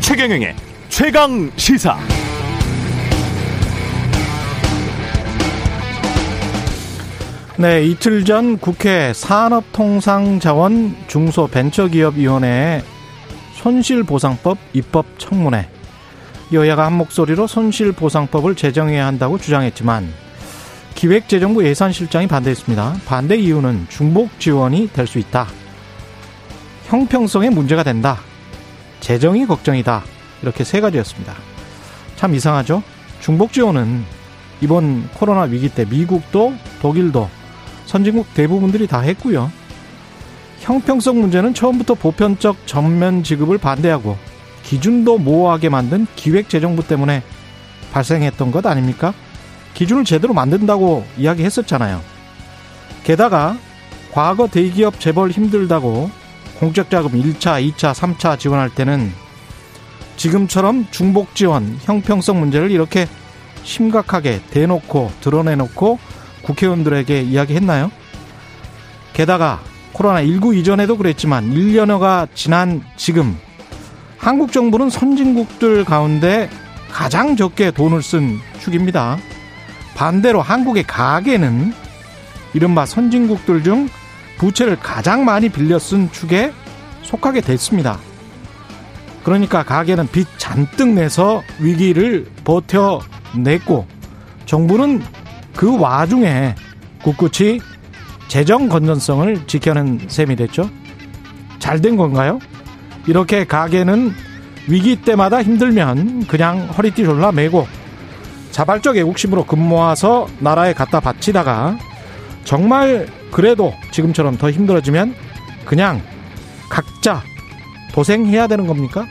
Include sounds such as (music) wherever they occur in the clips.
최경영의 최강 시사. 네, 이틀 전 국회 산업통상자원 중소벤처기업위원회의 손실보상법 입법 청문회. 여야가 한 목소리로 손실보상법을 제정해야 한다고 주장했지만 기획재정부 예산실장이 반대했습니다. 반대 이유는 중복 지원이 될 수 있다. 형평성에 문제가 된다. 재정이 걱정이다. 이렇게 세 가지였습니다. 참 이상하죠? 중복 지원은 이번 코로나 위기 때 미국도 독일도 선진국 대부분들이 다 했고요. 형평성 문제는 처음부터 보편적 전면 지급을 반대하고 기준도 모호하게 만든 기획재정부 때문에 발생했던 것 아닙니까? 기준을 제대로 만든다고 이야기했었잖아요. 게다가 과거 대기업 재벌 힘들다고 공적자금 1차, 2차, 3차 지원할 때는 지금처럼 중복 지원, 형평성 문제를 이렇게 심각하게 대놓고 드러내놓고 국회의원들에게 이야기했나요? 게다가 코로나19 이전에도 그랬지만 1년여가 지난 지금 한국 정부는 선진국들 가운데 가장 적게 돈을 쓴 축입니다. 반대로 한국의 가계는 이른바 선진국들 중 부채를 가장 많이 빌려 쓴 축에 속하게 됐습니다. 그러니까 가계는 빚 잔뜩 내서 위기를 버텨냈고 정부는 그 와중에 꿋꿋이 재정 건전성을 지켜낸 셈이 됐죠. 잘 된 건가요? 이렇게 가게는 위기 때마다 힘들면 그냥 허리띠 졸라 매고 자발적 애국심으로 금 모아서 나라에 갖다 바치다가 정말 그래도 지금처럼 더 힘들어지면 그냥 각자 도생해야 되는 겁니까?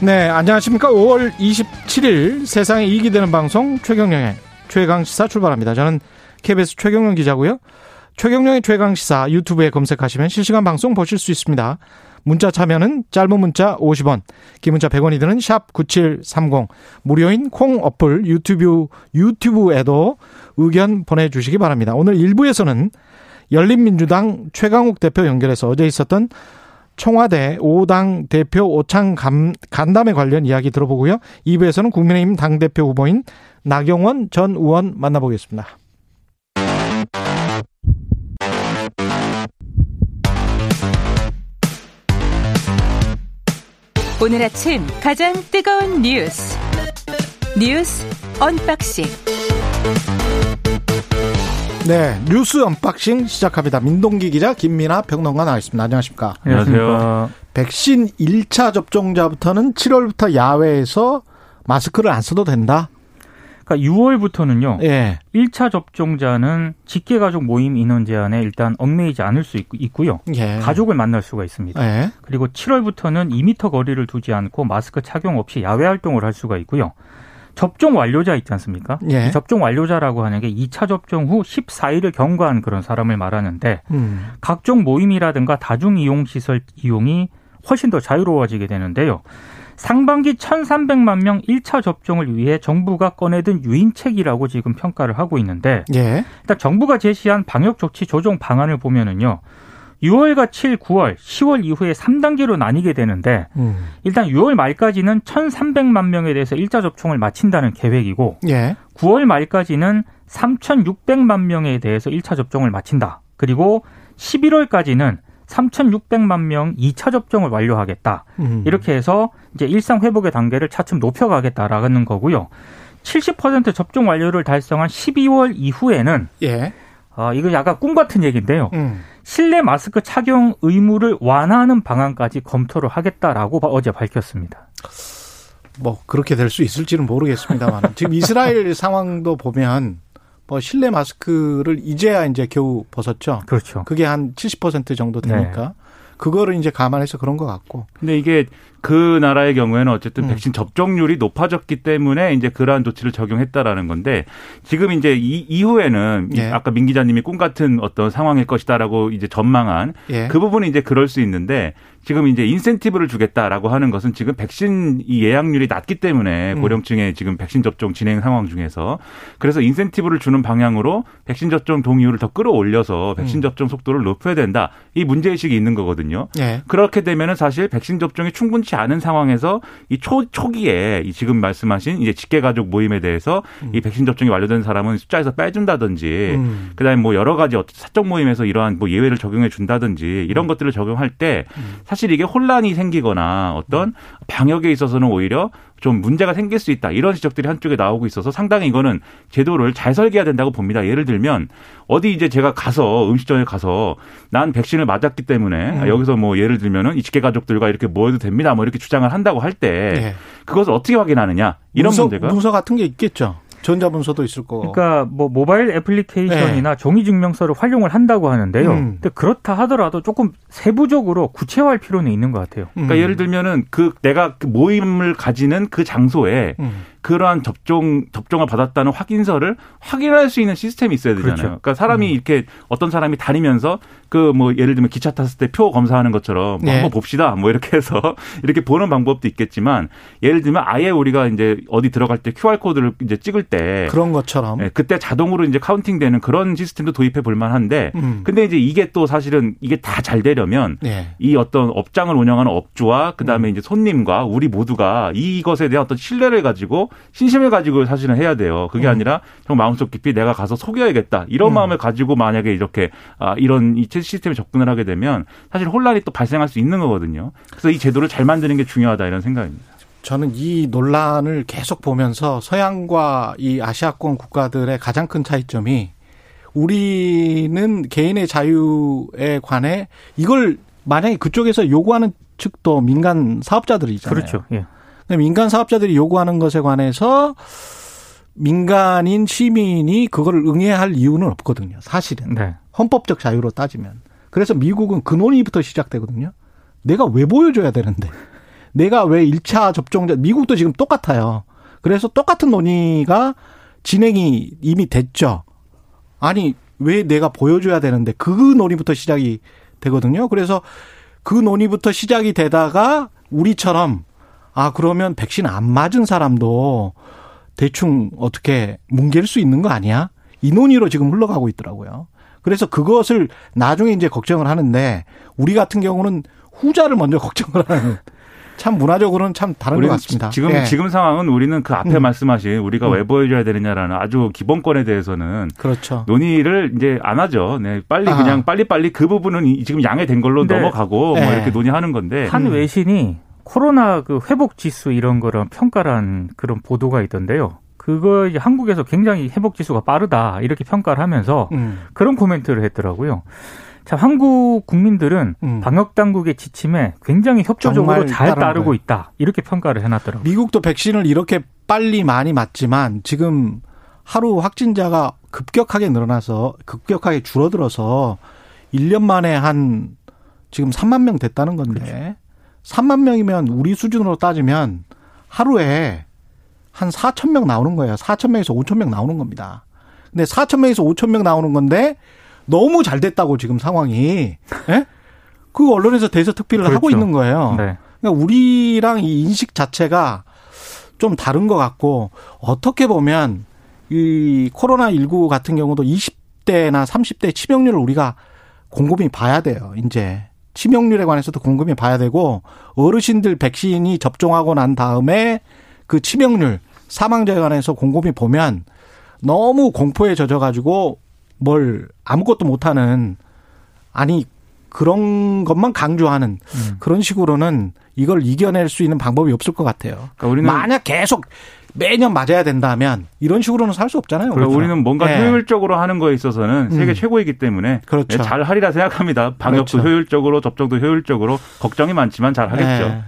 네, 안녕하십니까. 5월 27일 세상에 이익이 되는 방송 최경령의 최강시사 출발합니다. 저는 KBS 최경령 기자고요. 최경령의 최강시사 유튜브에 검색하시면 실시간 방송 보실 수 있습니다. 문자 참여는 짧은 문자 50원, 긴 문자 100원이 드는 샵 9730, 무료인 콩 어플 유튜브, 유튜브에도 의견 보내주시기 바랍니다. 오늘 1부에서는 열린민주당 최강욱 대표 연결해서 어제 있었던 청와대 5당 대표 오창 간담회 관련 이야기 들어보고요. 2부에서는 국민의힘 당대표 후보인 나경원 전 의원 만나보겠습니다. 오늘 아침 가장 뜨거운 뉴스 뉴스 언박싱 네, 뉴스 unboxing 시작합니다. 민동기 기자, 김민아 평론가 나와 있습니다. 안녕하십니까? 안녕하세요. 백신 1차 접종자부터는 7월부터 야외에서 마스크를 안 써도 된다? 그러니까 6월부터는요. 예. 1차 접종자는 직계 가족 모임 인원 제한에 일단 얽매이지 않을 수 있고 요. 예. 가족을 만날 수가 있습니다. 예. 그리고 7월부터는 2미터 거리를 두지 않고 마스크 착용 없이 야외 활동을 할 수가 있고요. 접종 완료자 있지 않습니까? 예. 접종 완료자라고 하는 게 2차 접종 후 14일을 경과한 그런 사람을 말하는데 음. 각종 모임이라든가 다중 이용 시설 이용이 훨씬 더 자유로워지게 되는데요. 상반기 1,300만 명 1차 접종을 위해 정부가 꺼내든 유인책이라고 지금 평가를 하고 있는데 예. 일단 정부가 제시한 방역 조치 조정 방안을 보면은요. 6월과 7, 9월, 10월 이후에 3단계로 나뉘게 되는데 음. 일단 6월 말까지는 1,300만 명에 대해서 1차 접종을 마친다는 계획이고 예. 9월 말까지는 3,600만 명에 대해서 1차 접종을 마친다. 그리고 11월까지는 3,600만 명 2차 접종을 완료하겠다. 음. 이렇게 해서 이제 일상 회복의 단계를 차츰 높여가겠다라는 거고요. 70% 접종 완료를 달성한 12월 이후에는 예. 아, 이거 약간 꿈 같은 얘기인데요. 음. 실내 마스크 착용 의무를 완화하는 방안까지 검토를 하겠다라고 어제 밝혔습니다. 뭐 그렇게 될 수 있을지는 모르겠습니다만 지금 이스라엘 (laughs) 상황도 보면 뭐 실내 마스크를 이제야 이제 겨우 벗었죠. 그렇죠. 그게 한 70% 정도 되니까 그거를 이제 감안해서 그런 것 같고. 근데 이게 그 나라의 경우에는 어쨌든 음. 백신 접종률이 높아졌기 때문에 이제 그러한 조치를 적용했다라는 건데 지금 이제 이 이후에는 예. 아까 민 기자님이 꿈 같은 어떤 상황일 것이다라고 이제 전망한 예. 그 부분이 이제 그럴 수 있는데 지금 이제 인센티브를 주겠다라고 하는 것은 지금 백신 이 예약률이 낮기 때문에 음. 고령층의 지금 백신 접종 진행 상황 중에서 그래서 인센티브를 주는 방향으로 백신 접종 동의율을 더 끌어올려서 백신 음. 접종 속도를 높여야 된다. 이 문제 의식이 있는 거거든요. 예. 그렇게 되면은 사실 백신 접종이 충분치 않은 상황에서 이 초, 초기에 이 지금 말씀하신 이제 직계 가족 모임에 대해서 이 백신 접종이 완료된 사람은 숫자에서 빼준다든지 음. 그다음에 뭐 여러 가지 사적 모임에서 이러한 뭐 예외를 적용해 준다든지 이런 것들을 적용할 때 사실 이게 혼란이 생기거나 어떤 방역에 있어서는 오히려 좀 문제가 생길 수 있다 이런 지적들이 한쪽에 나오고 있어서 상당히 이거는 제도를 잘 설계해야 된다고 봅니다. 예를 들면 어디 이제 제가 가서 음식점에 가서 난 백신을 맞았기 때문에 음. 여기서 뭐 예를 들면은 이 직계 가족들과 이렇게 모여도 됩니다. 뭐 이렇게 주장을 한다고 할때 예. 그것을 어떻게 확인하느냐 이런 문서, 문제가 문서 같은 게 있겠죠. 전자문서도 있을 거고. 그러니까 뭐 모바일 애플리케이션이나 종이 증명서를 활용을 한다고 하는데요. 네. 음. 근데 그렇다 하더라도 조금 세부적으로 구체화할 필요는 있는 것 같아요. 그러니까 음. 예를 들면은 그 내가 그 모임을 가지는 그 장소에 음. 그러한 접종 접종을 받았다는 확인서를 확인할 수 있는 시스템이 있어야 되잖아요. 그렇죠. 그러니까 사람이 이렇게 어떤 사람이 다니면서 그 뭐 예를 들면 기차 탔을 때 표 검사하는 것처럼 뭐 네. 한번 봅시다. 뭐 이렇게 해서 (laughs) 이렇게 보는 방법도 있겠지만 예를 들면 아예 우리가 이제 어디 들어갈 때 QR 코드를 이제 찍을 때 그런 것처럼. 예, 그때 자동으로 이제 카운팅되는 그런 시스템도 도입해 볼 만한데 음. 근데 이제 이게 또 사실은 이게 다 잘 되려면 네. 이 어떤 업장을 운영하는 업주와 음. 그다음에 이제 손님과 우리 모두가 이것에 대한 어떤 신뢰를 가지고 신심을 가지고 사실은 해야 돼요. 그게 음. 아니라 정말 마음속 깊이 내가 가서 속여야겠다 이런 음. 마음을 가지고 만약에 이렇게 아 이런 이 시스템에 접근을 하게 되면 사실 혼란이 또 발생할 수 있는 거거든요. 그래서 이 제도를 잘 만드는 게 중요하다 이런 생각입니다. 저는 이 논란을 계속 보면서 서양과 이 아시아권 국가들의 가장 큰 차이점이 우리는 개인의 자유에 관해 이걸 만약에 그쪽에서 요구하는 측도 민간 사업자들이잖아요. 그렇죠. 예. 민간 사업자들이 요구하는 것에 관해서 민간인 시민이 그거를 응해야 할 이유는 없거든요. 사실은. 네. 헌법적 자유로 따지면. 그래서 미국은 그 논의부터 시작되거든요. 내가 왜 보여줘야 되는데. 내가 왜 1차 접종자, 미국도 지금 똑같아요. 그래서 똑같은 논의가 진행이 이미 됐죠. 아니, 왜 내가 보여줘야 되는데 그 논의부터 시작이 되거든요. 그래서 그 논의부터 시작이 되다가 우리처럼 아, 그러면 백신 안 맞은 사람도 대충 어떻게 뭉갤 수 있는 거 아니야? 이 논의로 지금 흘러가고 있더라고요. 그래서 그것을 나중에 이제 걱정을 하는데 우리 같은 경우는 후자를 먼저 (laughs) 걱정을 하는 참 문화적으로는 참 다른 것 같습니다. 지금 예. 지금 상황은 우리는 그 앞에 음. 말씀하신 우리가 음. 왜 보여줘야 되느냐라는 아주 기본권에 대해서는 그렇죠. 논의를 이제 안 하죠. 네, 빨리 아. 그냥 빨리 빨리 그 부분은 이- 지금 양해된 걸로 넘어가고 네. 뭐 이렇게 논의하는 건데 한 음. 외신이 코로나 그 회복 지수 이런 거를 평가한 그런 보도가 있던데요. 그거 이제 한국에서 굉장히 회복 지수가 빠르다 이렇게 평가를 하면서 음. 그런 코멘트를 했더라고요. 자, 한국 국민들은 음. 방역 당국의 지침에 굉장히 협조적으로 잘 따르고 거예요. 있다. 이렇게 평가를 해놨더라고요. 미국도 백신을 이렇게 빨리 많이 맞지만 지금 하루 확진자가 급격하게 늘어나서 급격하게 줄어들어서 1년 만에 한 지금 3만 명 됐다는 건데 3만 명이면 우리 수준으로 따지면 하루에 한 4천 명 나오는 거예요. 4천 명에서 5천 명 나오는 겁니다. 근데 4천 명에서 5천 명 나오는 건데 너무 잘 됐다고 지금 상황이 예? 그 언론에서 대서 특필을 하고 그렇죠. 있는 거예요. 네. 그러니까 우리랑 이 인식 자체가 좀 다른 것 같고 어떻게 보면 이 코로나 19 같은 경우도 20대나 30대 치명률을 우리가 곰곰이 봐야 돼요. 이제 치명률에 관해서도 곰곰이 봐야 되고 어르신들 백신이 접종하고 난 다음에 그 치명률 사망자에 관해서 곰곰이 보면 너무 공포에 젖어가지고 뭘 아무것도 못하는 아니 그런 것만 강조하는 음. 그런 식으로는 이걸 이겨낼 수 있는 방법이 없을 것 같아요. 그러니까 만약 계속 매년 맞아야 된다면 이런 식으로는 살 수 없잖아요. 우리가. 우리는 뭔가 예. 효율적으로 하는 거에 있어서는 세계 음. 최고이기 때문에 그렇죠. 네, 잘 하리라 생각합니다. 방역도 그렇죠. 효율적으로 접종도 효율적으로 걱정이 많지만 잘 하겠죠. 예.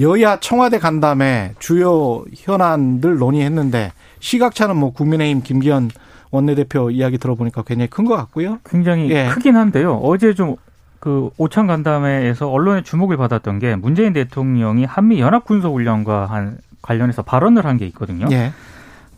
여야 청와대 간담회 주요 현안들 논의했는데 시각차는 뭐 국민의힘 김기현 원내대표 이야기 들어보니까 굉장히 큰 것 같고요. 굉장히 예. 크긴 한데요. 어제 좀 그 오찬 간담회에서 언론의 주목을 받았던 게 문재인 대통령이 한미 연합 군사 훈련과 한 관련해서 발언을 한 게 있거든요. 예.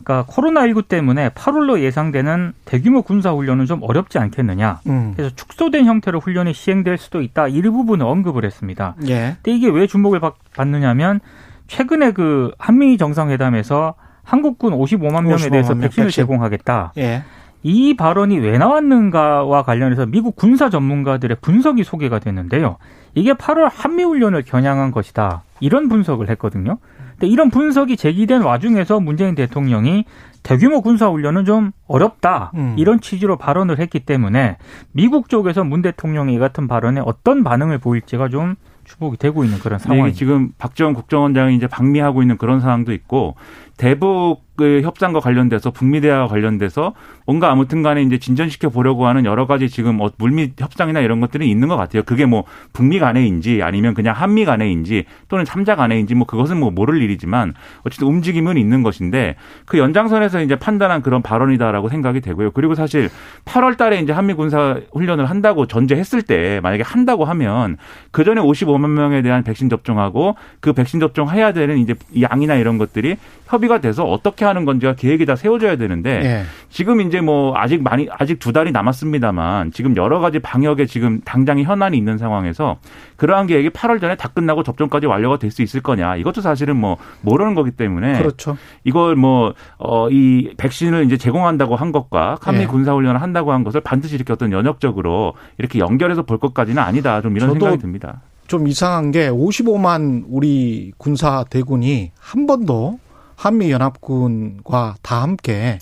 그러니까 코로나19 때문에 8월로 예상되는 대규모 군사 훈련은 좀 어렵지 않겠느냐. 음. 그래서 축소된 형태로 훈련이 시행될 수도 있다. 이 부분을 언급을 했습니다. 예. 근데 이게 왜 주목을 받, 받느냐면 최근에 그 한미 정상회담에서 한국군 55만 명에 55만 대해서 명 백신을 백신. 제공하겠다. 예. 이 발언이 왜 나왔는가와 관련해서 미국 군사 전문가들의 분석이 소개가 됐는데요. 이게 8월 한미 훈련을 겨냥한 것이다. 이런 분석을 했거든요. 근데 이런 분석이 제기된 와중에서 문재인 대통령이 대규모 군사 훈련은 좀 어렵다. 음. 이런 취지로 발언을 했기 때문에 미국 쪽에서 문 대통령이 이 같은 발언에 어떤 반응을 보일지가 좀 주목이 되고 있는 그런 네, 상황입니다. 지금 박지원 국정원장이 이제 방미하고 있는 그런 상황도 있고 대북 의 협상과 관련돼서 북미 대화와 관련돼서 뭔가 아무튼 간에 이제 진전시켜 보려고 하는 여러 가지 지금 어, 물밑 협상이나 이런 것들이 있는 것 같아요. 그게 뭐 북미 간에인지 아니면 그냥 한미 간에인지 또는 삼자 간에인지 뭐 그것은 뭐 모를 일이지만 어쨌든 움직임은 있는 것인데 그 연장선에서 이제 판단한 그런 발언이다라고 생각이 되고요. 그리고 사실 8월 달에 이제 한미 군사 훈련을 한다고 전제했을 때 만약에 한다고 하면 그 전에 55만 명에 대한 백신 접종하고 그 백신 접종해야 되는 이제 양이나 이런 것들이 협의가 돼서 어떻게 하는 건지가 계획이 다 세워져야 되는데 예. 지금 이제 뭐 아직 많이 아직 두 달이 남았습니다만 지금 여러 가지 방역에 지금 당장의 현안이 있는 상황에서 그러한 계획이 8월 전에 다 끝나고 접종까지 완료가 될 수 있을 거냐 이것도 사실은 뭐 모르는 거기 때문에 그렇죠. 이걸 뭐 어 이 백신을 이제 제공한다고 한 것과 한미 예. 군사 훈련을 한다고 한 것을 반드시 이렇게 어떤 연역적으로 이렇게 연결해서 볼 것까지는 아니다 좀 이런 생각이 듭니다. 좀 이상한 게 55만 우리 군사 대군이 한 번도 한미 연합군과 다 함께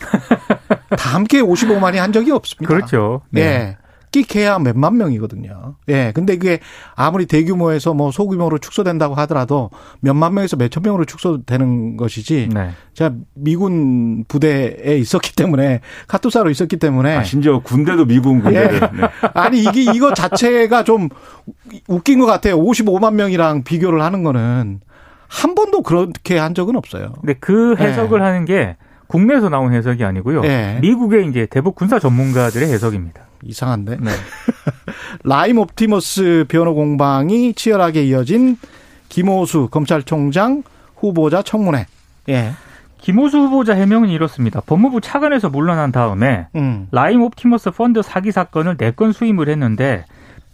(laughs) 다 함께 55만이 한 적이 없습니다. 그렇죠. 네. 예. 끽해야 몇만 명이거든요. 예. 근데 그게 아무리 대규모에서 뭐 소규모로 축소된다고 하더라도 몇만 명에서 몇천 명으로 축소되는 것이지. 네. 제가 미군 부대에 있었기 때문에 카투사로 있었기 때문에 아, 심지어 군대도 미군 군대를 예. 네. 아니 이게 이거 자체가 좀 웃긴 것 같아요. 55만 명이랑 비교를 하는 거는 한 번도 그렇게 한 적은 없어요. 근데 그 해석을 네. 하는 게 국내에서 나온 해석이 아니고요. 네. 미국의 이제 대북 군사 전문가들의 해석입니다. 이상한데. 네. (laughs) 라임 옵티머스 변호 공방이 치열하게 이어진 김오수 검찰총장 후보자 청문회. 예. 김오수 후보자 해명은 이렇습니다. 법무부 차관에서 물러난 다음에 음. 라임 옵티머스 펀드 사기 사건을 네 건 수임을 했는데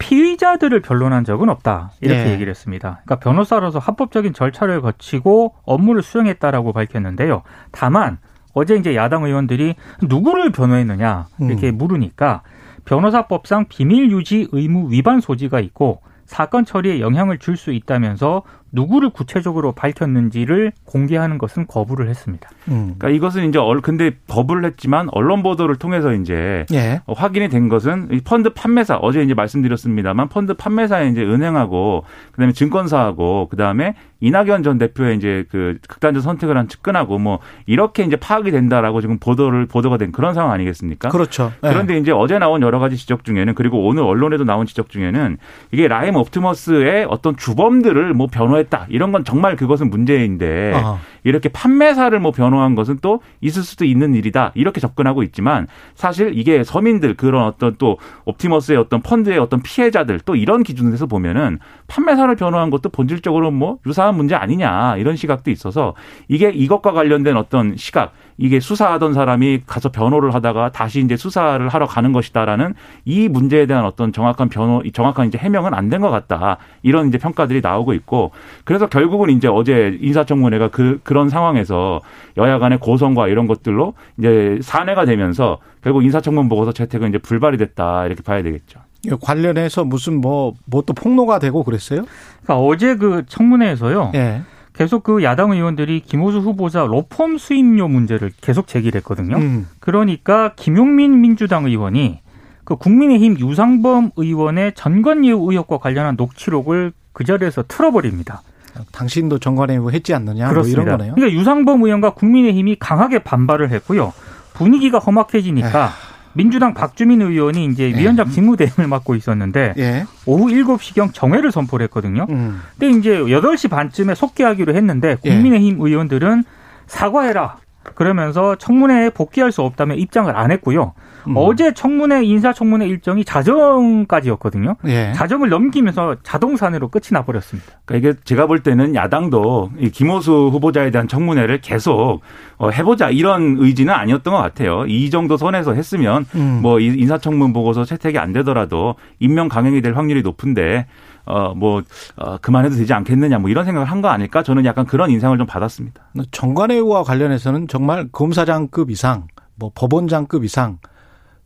피의자들을 변론한 적은 없다. 이렇게 예. 얘기를 했습니다. 그러니까 변호사로서 합법적인 절차를 거치고 업무를 수행했다라고 밝혔는데요. 다만 어제 이제 야당 의원들이 누구를 변호했느냐 이렇게 물으니까 변호사법상 비밀 유지 의무 위반 소지가 있고 사건 처리에 영향을 줄 수 있다면서 누구를 구체적으로 밝혔는지를 공개하는 것은 거부를 했습니다. 음. 그러니까 이것은 이제 얼 근데 거부를 했지만 언론 보도를 통해서 이제 예. 어, 확인이 된 것은 이 펀드 판매사 어제 이제 말씀드렸습니다만 펀드 판매사에 이제 은행하고 그다음에 증권사하고 그다음에 이낙연 전 대표의 이제 그 극단적 선택을 한 측근하고 뭐 이렇게 이제 파악이 된다라고 지금 보도를 보도가 된 그런 상황 아니겠습니까? 그렇죠. 예. 그런데 이제 어제 나온 여러 가지 지적 중에는 그리고 오늘 언론에도 나온 지적 중에는 이게 라임 옵티머스의 어떤 주범들을 뭐 변호 했다 이런 건 정말 그것은 문제인데 어. 이렇게 판매사를 뭐 변호한 것은 또 있을 수도 있는 일이다 이렇게 접근하고 있지만 사실 이게 서민들 그런 어떤 또 옵티머스의 어떤 펀드의 어떤 피해자들 또 이런 기준에서 보면은 판매사를 변호한 것도 본질적으로 뭐 유사한 문제 아니냐 이런 시각도 있어서 이게 이것과 관련된 어떤 시각 이게 수사하던 사람이 가서 변호를 하다가 다시 이제 수사를 하러 가는 것이다라는 이 문제에 대한 어떤 정확한 변호, 정확한 이제 해명은 안 된 것 같다. 이런 이제 평가들이 나오고 있고 그래서 결국은 이제 어제 인사청문회가 그, 그런 상황에서 여야 간의 고성과 이런 것들로 이제 산회가 되면서 결국 인사청문 보고서 채택은 이제 불발이 됐다. 이렇게 봐야 되겠죠. 관련해서 무슨 뭐, 뭐 또 폭로가 되고 그랬어요? 그러니까 어제 그 청문회에서요. 예. 계속 그 야당 의원들이 김호수 후보자 로펌 수임료 문제를 계속 제기를 했거든요. 음. 그러니까 김용민 민주당 의원이 그 국민의힘 유상범 의원의 전관예우 의혹과 관련한 녹취록을 그 자리에서 틀어버립니다. 당신도 정관에 했지 않느냐? 뭐 그렇습니다. 이런 거네요. 그러니까 유상범 의원과 국민의힘이 강하게 반발을 했고요. 분위기가 험악해지니까 민주당 박주민 의원이 이제 위원장 직무대행을 맡고 있었는데 예. 오후 7시경 정회를 선포를 했거든요. 음. 근데 이제 8시 반쯤에 속개하기로 했는데 예. 국민의힘 의원들은 사과해라. 그러면서 청문회에 복귀할 수 없다며 입장을 안 했고요. 음. 어제 청문회 인사청문회 일정이 자정까지였거든요. 예. 자정을 넘기면서 자동산으로 끝이 나버렸습니다. 그러니까 이게 제가 볼 때는 야당도 이 김호수 후보자에 대한 청문회를 계속 어, 해보자 이런 의지는 아니었던 것 같아요. 이 정도 선에서 했으면 음. 뭐이 인사청문 보고서 채택이 안 되더라도 임명 강행이 될 확률이 높은데 어뭐 어, 그만해도 되지 않겠느냐 뭐 이런 생각을 한 거 아닐까 저는 약간 그런 인상을 좀 받았습니다. 정관예우와 관련해서는 정말 검사장급 이상, 뭐 법원장급 이상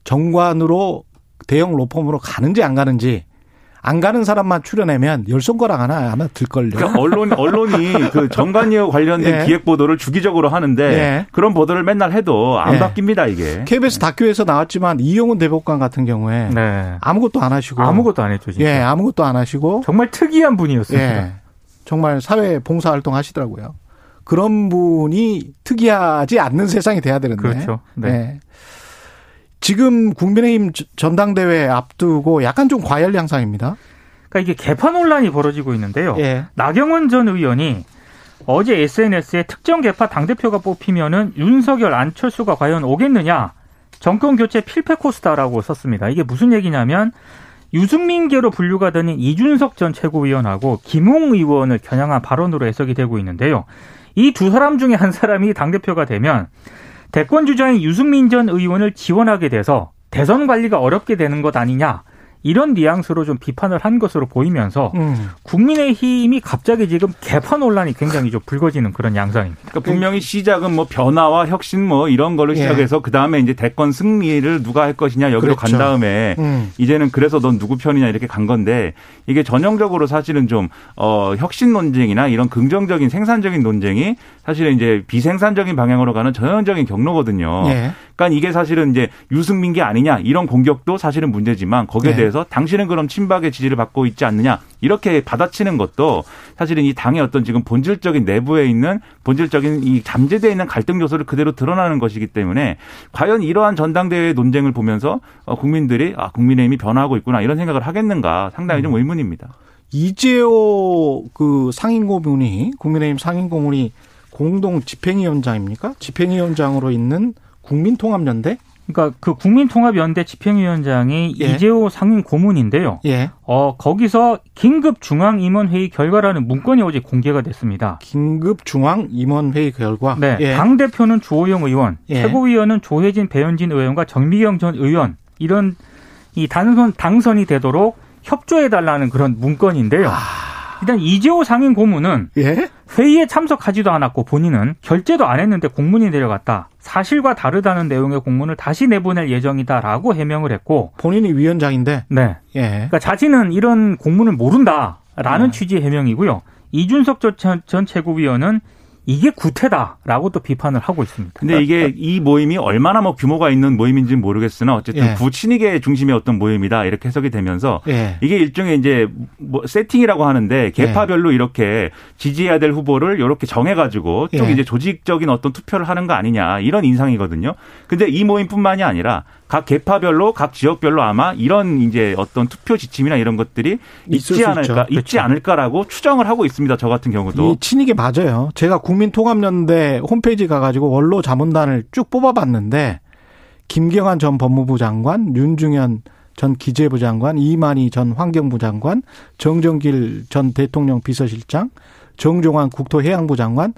정관으로 대형 로펌으로 가는지 안 가는지 안 가는 사람만 출연하면 열 손가락 하나 아마 들걸요. 그러니까 언론 언론이 (laughs) 그 정관예우 관련된 예. 기획 보도를 주기적으로 하는데 예. 그런 보도를 맨날 해도 안 예. 바뀝니다 이게. KBS 다큐에서 나왔지만 이용훈 대법관 같은 경우에 네. 아무것도 안 하시고 아무것도 안 했죠, 진짜. 예, 아무것도 안 하시고 정말 특이한 분이었습니다. 예. 정말 사회 봉사 활동 하시더라고요. 그런 분이 특이하지 않는 세상이 돼야 되는데. 그렇죠. 네. 예. 지금 국민의힘 전당대회 앞두고 약간 좀 과열 양상입니다. 그러니까 이게 개파 논란이 벌어지고 있는데요. 예. 나경원 전 의원이 어제 SNS에 특정 개파 당대표가 뽑히면은 윤석열 안철수가 과연 오겠느냐 정권 교체 필패 코스다라고 썼습니다. 이게 무슨 얘기냐면 유승민계로 분류가 되는 이준석 전 최고위원하고 김웅 의원을 겨냥한 발언으로 해석이 되고 있는데요. 이 두 사람 중에 한 사람이 당대표가 되면 대권 주자인 유승민 전 의원을 지원하게 돼서 대선 관리가 어렵게 되는 것 아니냐 이런 뉘앙스로 좀 비판을 한 것으로 보이면서 음. 국민의힘이 갑자기 지금 개파 논란이 굉장히 좀 불거지는 그런 양상입니다. 그러니까 분명히 시작은 뭐 변화와 혁신 뭐 이런 걸로 예. 시작해서 그 다음에 이제 대권 승리를 누가 할 것이냐 여기로 그렇죠. 간 다음에 음. 이제는 그래서 넌 누구 편이냐 이렇게 간 건데 이게 전형적으로 사실은 좀 어, 혁신 논쟁이나 이런 긍정적인 생산적인 논쟁이 사실은 이제 비생산적인 방향으로 가는 전형적인 경로거든요. 예. 그러니까 이게 사실은 이제 유승민계 아니냐 이런 공격도 사실은 문제지만 거기에 네. 대해서 당신은 그럼 친박의 지지를 받고 있지 않느냐 이렇게 받아치는 것도 사실은 이 당의 어떤 지금 본질적인 내부에 있는 본질적인 이 잠재되어 있는 갈등 요소를 그대로 드러나는 것이기 때문에 과연 이러한 전당대회 논쟁을 보면서 어, 국민들이 아 국민의힘이 변화하고 있구나 이런 생각을 하겠는가 상당히 좀 의문입니다. 이재호 그 상임고문이 국민의힘 상임고문이 공동 집행위원장입니까? 집행위원장으로 있는 국민통합연대? 그러니까 그 국민통합연대 집행위원장이 예. 이재호 상임 고문인데요. 예. 어 거기서 긴급 중앙 임원회의 결과라는 문건이 어제 공개가 됐습니다. 긴급 중앙 임원회의 결과. 네, 예. 당 대표는 주호영 의원, 예. 최고위원은 조혜진, 배현진 의원과 정미경 전 의원 이런 이 당선 당선이 되도록 협조해 달라는 그런 문건인데요. 아. 일단 이재호 상임 고문은 예? 회의에 참석하지도 않았고 본인은 결재도 안 했는데 공문이 내려갔다. 사실과 다르다는 내용의 공문을 다시 내보낼 예정이다라고 해명을 했고, 본인이 위원장인데. 네, 예. 그러니까 자신은 이런 공문을 모른다라는 네. 취지의 해명이고요. 이준석 전, 전 최고위원은 이게 구태다라고 또 비판을 하고 있습니다. 근데 이게 이 모임이 얼마나 뭐 규모가 있는 모임인지는 모르겠으나 어쨌든 예. 부친익의 중심의 어떤 모임이다 이렇게 해석이 되면서 예. 이게 일종의 이제 뭐 세팅이라고 하는데 개파별로 이렇게 지지해야 될 후보를 이렇게 정해가지고 쭉 예. 이제 조직적인 어떤 투표를 하는 거 아니냐 이런 인상이거든요. 근데 이 모임뿐만이 아니라 각 개파별로 각 지역별로 아마 이런 이제 어떤 투표 지침이나 이런 것들이 있지 수 않을까 있죠. 있지 그렇죠. 않을까라고 추정을 하고 있습니다. 저 같은 경우도. 이 친이게 맞아요. 제가 국민통합연대 홈페이지 가가지고 원로 자문단을 쭉 뽑아봤는데 김경환 전 법무부 장관, 윤중현 전 기재부 장관, 이만희 전 환경부 장관, 정정길 전 대통령 비서실장, 정종환 국토해양부 장관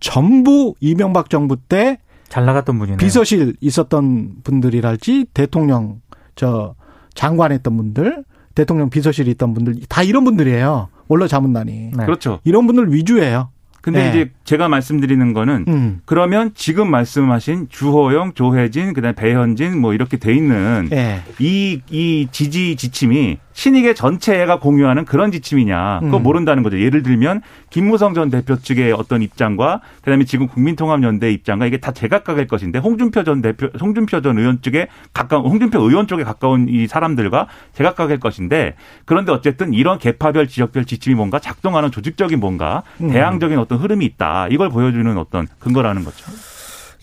전부 이명박 정부 때 잘 나갔던 분이네요. 비서실 있었던 분들이랄지 대통령 저 장관했던 분들, 대통령 비서실에 있던 분들 다 이런 분들이에요. 원로 자문단이. 네. 그렇죠. 이런 분들 위주예요. 근데 네. 이제 제가 말씀드리는 거는 음. 그러면 지금 말씀하신 주호영, 조혜진, 그다음에 배현진 뭐 이렇게 돼 있는 예. 이, 이 지지 지침이 신익의 전체가 공유하는 그런 지침이냐. 그거 음. 모른다는 거죠. 예를 들면 김무성 전 대표 측의 어떤 입장과 그다음에 지금 국민통합연대 입장과 이게 다 제각각일 것인데 홍준표 전 대표, 홍준표 전 의원 쪽에 가까운, 홍준표 의원 쪽에 가까운 이 사람들과 제각각일 것인데 그런데 어쨌든 이런 개파별 지역별 지침이 뭔가 작동하는 조직적인 뭔가 음. 대항적인 어떤 흐름이 있다. 이걸 보여주는 어떤 근거라는 거죠.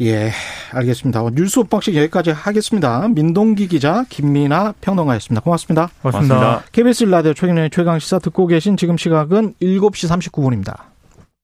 예, 알겠습니다. 뉴스 오빵식 여기까지 하겠습니다. 민동기 기자, 김민아 평론가였습니다. 고맙습니다. 고맙습니다. 고맙습니다. KBS 라디오 최경련의 최강 시사 듣고 계신 지금 시각은 7시 39분입니다.